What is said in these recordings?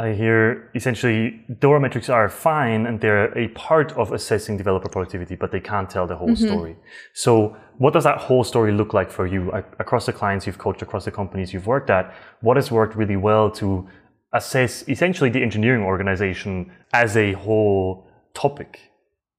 I hear essentially DORA metrics are fine and they're a part of assessing developer productivity, but they can't tell the whole mm-hmm. story. So, what does that whole story look like for you across the clients you've coached, across the companies you've worked at? What has worked really well to assess essentially the engineering organization as a whole topic?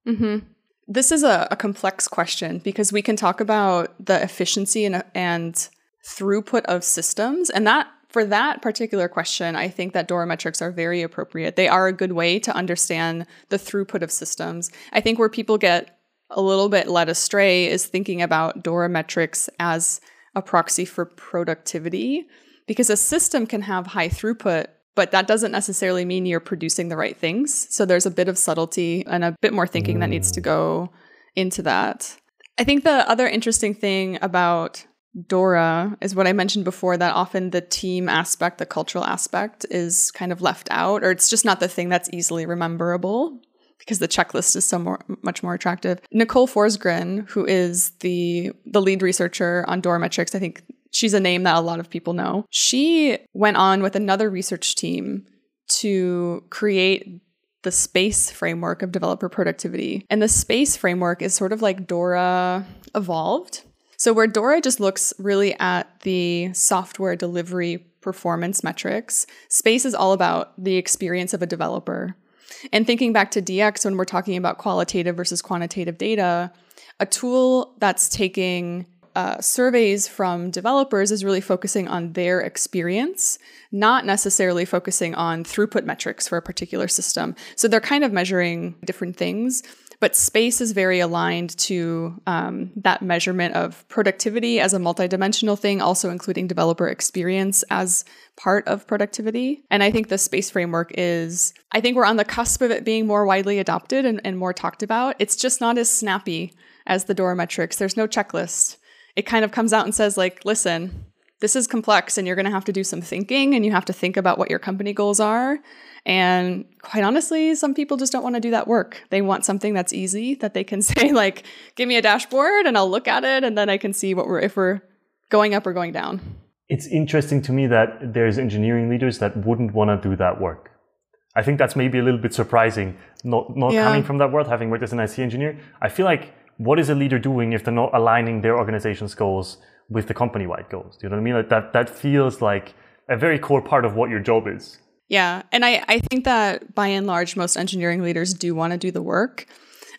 Mm-hmm. This is a, a, complex question because we can talk about the efficiency and, and throughput of systems, and that for that particular question, I think that DORA metrics are very appropriate. They are a good way to understand the throughput of systems. I think where people get a little bit led astray is thinking about DORA metrics as a proxy for productivity because a system can have high throughput but that doesn't necessarily mean you're producing the right things. So there's a bit of subtlety and a bit more thinking that needs to go into that. I think the other interesting thing about Dora is what I mentioned before that often the team aspect, the cultural aspect is kind of left out, or it's just not the thing that's easily rememberable because the checklist is so more, much more attractive. Nicole Forsgren, who is the the lead researcher on Dora metrics, I think she's a name that a lot of people know. She went on with another research team to create the space framework of developer productivity. And the space framework is sort of like Dora evolved so, where Dora just looks really at the software delivery performance metrics, Space is all about the experience of a developer. And thinking back to DX, when we're talking about qualitative versus quantitative data, a tool that's taking uh, surveys from developers is really focusing on their experience, not necessarily focusing on throughput metrics for a particular system. So they're kind of measuring different things. But space is very aligned to um, that measurement of productivity as a multidimensional thing, also including developer experience as part of productivity. And I think the space framework is, I think we're on the cusp of it being more widely adopted and, and more talked about. It's just not as snappy as the Dora metrics. There's no checklist. It kind of comes out and says, like, listen, this is complex and you're going to have to do some thinking and you have to think about what your company goals are and quite honestly, some people just don't want to do that work. They want something that's easy that they can say, like, give me a dashboard and I'll look at it and then I can see what we're if we're going up or going down. It's interesting to me that there's engineering leaders that wouldn't want to do that work. I think that's maybe a little bit surprising, not not yeah. coming from that world, having worked as an IC engineer. I feel like what is a leader doing if they're not aligning their organization's goals with the company-wide goals? Do you know what I mean? Like that that feels like a very core part of what your job is. Yeah. And I, I think that by and large, most engineering leaders do want to do the work.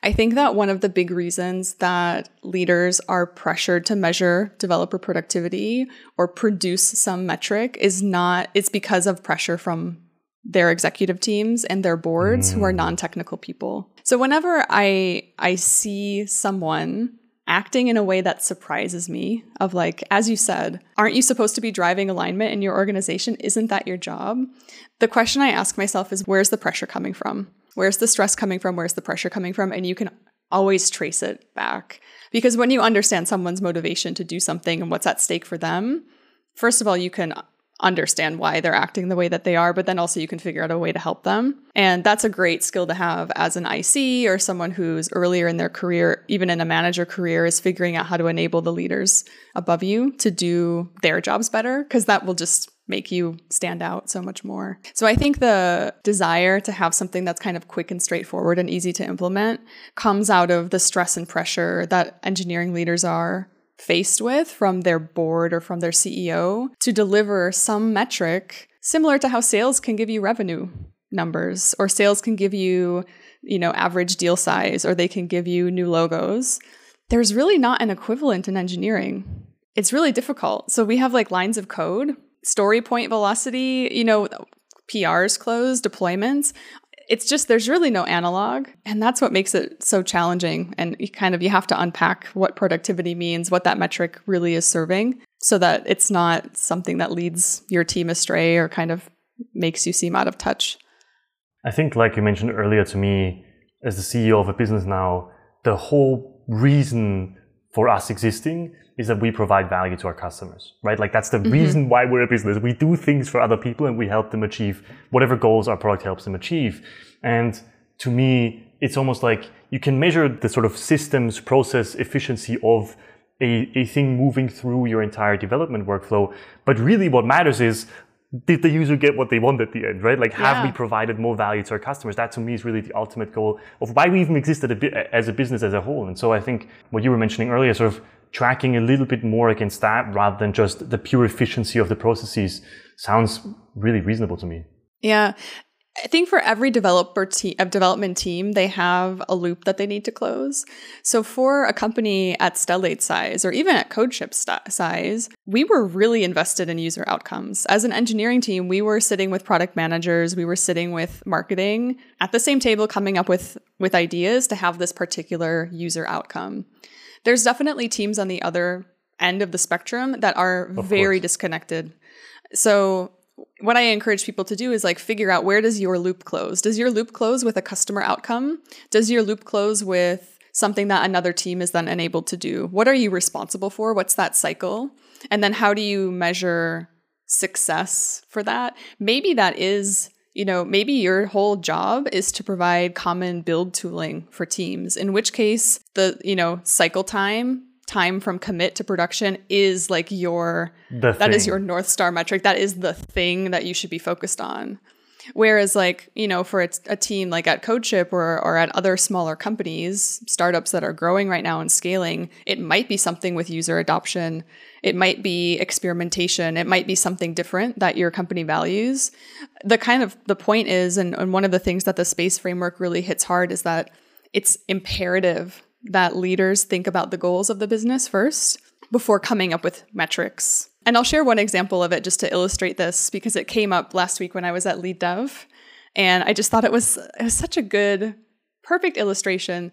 I think that one of the big reasons that leaders are pressured to measure developer productivity or produce some metric is not, it's because of pressure from their executive teams and their boards who are mm. non-technical people. So whenever I I see someone acting in a way that surprises me of like as you said aren't you supposed to be driving alignment in your organization? Isn't that your job? The question i ask myself is where's the pressure coming from? Where's the stress coming from? Where's the pressure coming from? And you can always trace it back. Because when you understand someone's motivation to do something and what's at stake for them first of all you can understand why they're acting the way that they are, but then also you can figure out a way to help them. And that's a great skill to have as an IC or someone who's earlier in their career, even in a manager career, is figuring out how to enable the leaders above you to do their jobs better, because that will just make you stand out so much more. So I think the desire to have something that's kind of quick and straightforward and easy to implement comes out of the stress and pressure that engineering leaders are faced with from their board or from their CEO to deliver some metric similar to how sales can give you revenue numbers or sales can give you, you know, average deal size or they can give you new logos. There's really not an equivalent in engineering. It's really difficult. So we have like lines of code, story point velocity, you know, PRs closed, deployments it's just there's really no analog. And that's what makes it so challenging. And you kind of you have to unpack what productivity means what that metric really is serving so that it's not something that leads your team astray or kind of makes you seem out of touch. I think like you mentioned earlier to me as the ceo of a business now the whole reason for us existing is that we provide value to our customers, right? Like that's the mm-hmm. reason why we're a business. We do things for other people and we help them achieve whatever goals our product helps them achieve. And to me, it's almost like you can measure the sort of systems process efficiency of a, a thing moving through your entire development workflow. But really what matters is did the user get what they want at the end, right? Like, have Yeah. we provided more value to our customers? That to me is really the ultimate goal of why we even existed a bit as a business as a whole. And so I think what you were mentioning earlier, sort of tracking a little bit more against that rather than just the pure efficiency of the processes sounds really reasonable to me. Yeah. I think for every developer team, a uh, development team, they have a loop that they need to close. So for a company at Stellate size, or even at CodeShip st- size, we were really invested in user outcomes. As an engineering team, we were sitting with product managers, we were sitting with marketing at the same table, coming up with with ideas to have this particular user outcome. There's definitely teams on the other end of the spectrum that are very course. disconnected. So what I encourage people to do is like figure out where does your loop close? Does your loop close with a customer outcome? Does your loop close with something that another team is then enabled to do? What are you responsible for? What's that cycle? And then how do you measure success for that? Maybe that is, you know, maybe your whole job is to provide common build tooling for teams, in which case the, you know, cycle time time from commit to production is like your The that is your north star metric. That is the thing that you should be focused on. Whereas like you know for a, a team like at codeship or, or at other smaller companies startups that are growing right now and scaling it might be something with user adoption. It might be experimentation. It might be something different that your company values. The kind of the point is and, and one of the things that the space framework really hits hard is that it's imperative that leaders think about the goals of the business first before coming up with metrics. And I'll share one example of it just to illustrate this because it came up last week when I was at Lead Dev. And I just thought it was, it was such a good, perfect illustration.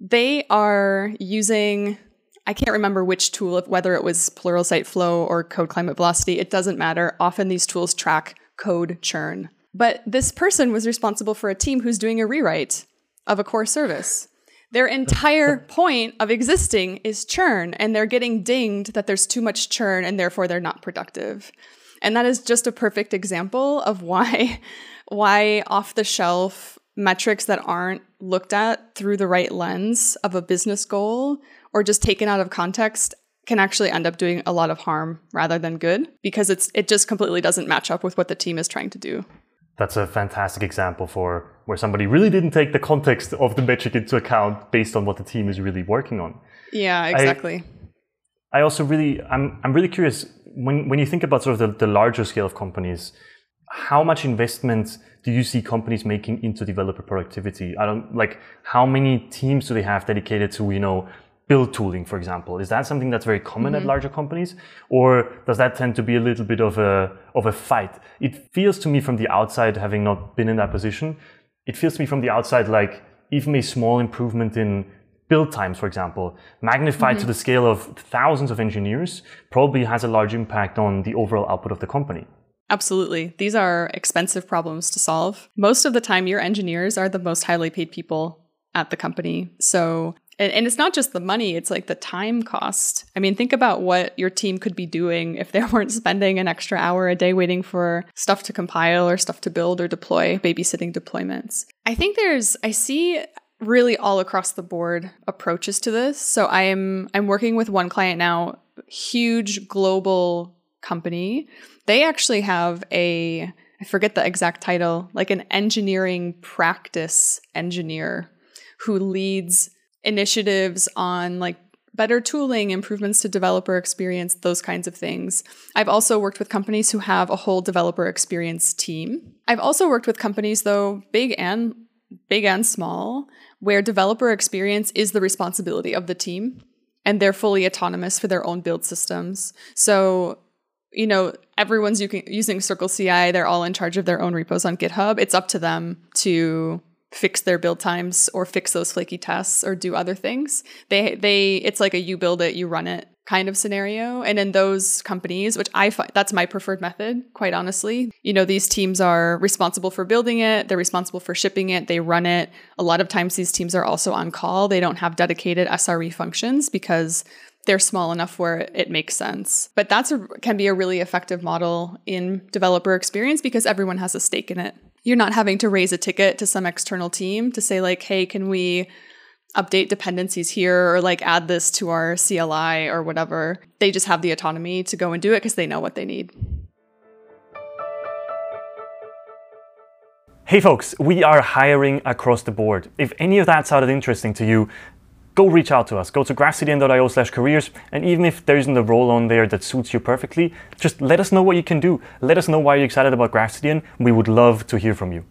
They are using, I can't remember which tool, whether it was Pluralsight Flow or Code Climate Velocity, it doesn't matter. Often these tools track code churn. But this person was responsible for a team who's doing a rewrite of a core service. Their entire point of existing is churn, and they're getting dinged that there's too much churn and therefore they're not productive. And that is just a perfect example of why why off the shelf metrics that aren't looked at through the right lens of a business goal or just taken out of context can actually end up doing a lot of harm rather than good because it's it just completely doesn't match up with what the team is trying to do. That's a fantastic example for where somebody really didn't take the context of the metric into account based on what the team is really working on. Yeah, exactly. I also really, I'm, I'm really curious when, when you think about sort of the, the larger scale of companies, how much investment do you see companies making into developer productivity? I don't like how many teams do they have dedicated to, you know, build tooling, for example? Is that something that's very common at mm-hmm. larger companies? Or does that tend to be a little bit of a, of a fight? It feels to me from the outside, having not been in that position, it feels to me from the outside like even a small improvement in build times, for example, magnified to mm-hmm. the scale of thousands of engineers, probably has a large impact on the overall output of the company. Absolutely. These are expensive problems to solve. Most of the time, your engineers are the most highly paid people at the company. So, and, and, it's not just the money, it's like the time cost. I mean, think about what your team could be doing if they weren't spending an extra hour a day waiting for stuff to compile or stuff to build or deploy, babysitting deployments. I think there's, I see really all across the board approaches to this. So I am I'm working with one client now, huge global company. They actually have a I forget the exact title, like an engineering practice engineer who leads initiatives on like better tooling, improvements to developer experience, those kinds of things. I've also worked with companies who have a whole developer experience team. I've also worked with companies though, big and big and small, where developer experience is the responsibility of the team and they're fully autonomous for their own build systems. So, you know, everyone's using Circle CI, they're all in charge of their own repos on GitHub. It's up to them to fix their build times or fix those flaky tests or do other things. They they it's like a you build it, you run it kind of scenario. And in those companies, which I find that's my preferred method, quite honestly. You know, these teams are responsible for building it, they're responsible for shipping it, they run it. A lot of times these teams are also on call. They don't have dedicated SRE functions because they're small enough where it makes sense. But that's a, can be a really effective model in developer experience because everyone has a stake in it you're not having to raise a ticket to some external team to say like, hey, can we update dependencies here or like add this to our CLI or whatever. They just have the autonomy to go and do it because they know what they need. Hey folks, we are hiring across the board. If any of that sounded interesting to you, go reach out to us. Go to graphcdn.io slash careers. And even if there isn't a role on there that suits you perfectly, just let us know what you can do. Let us know why you're excited about GraphCDN. We would love to hear from you.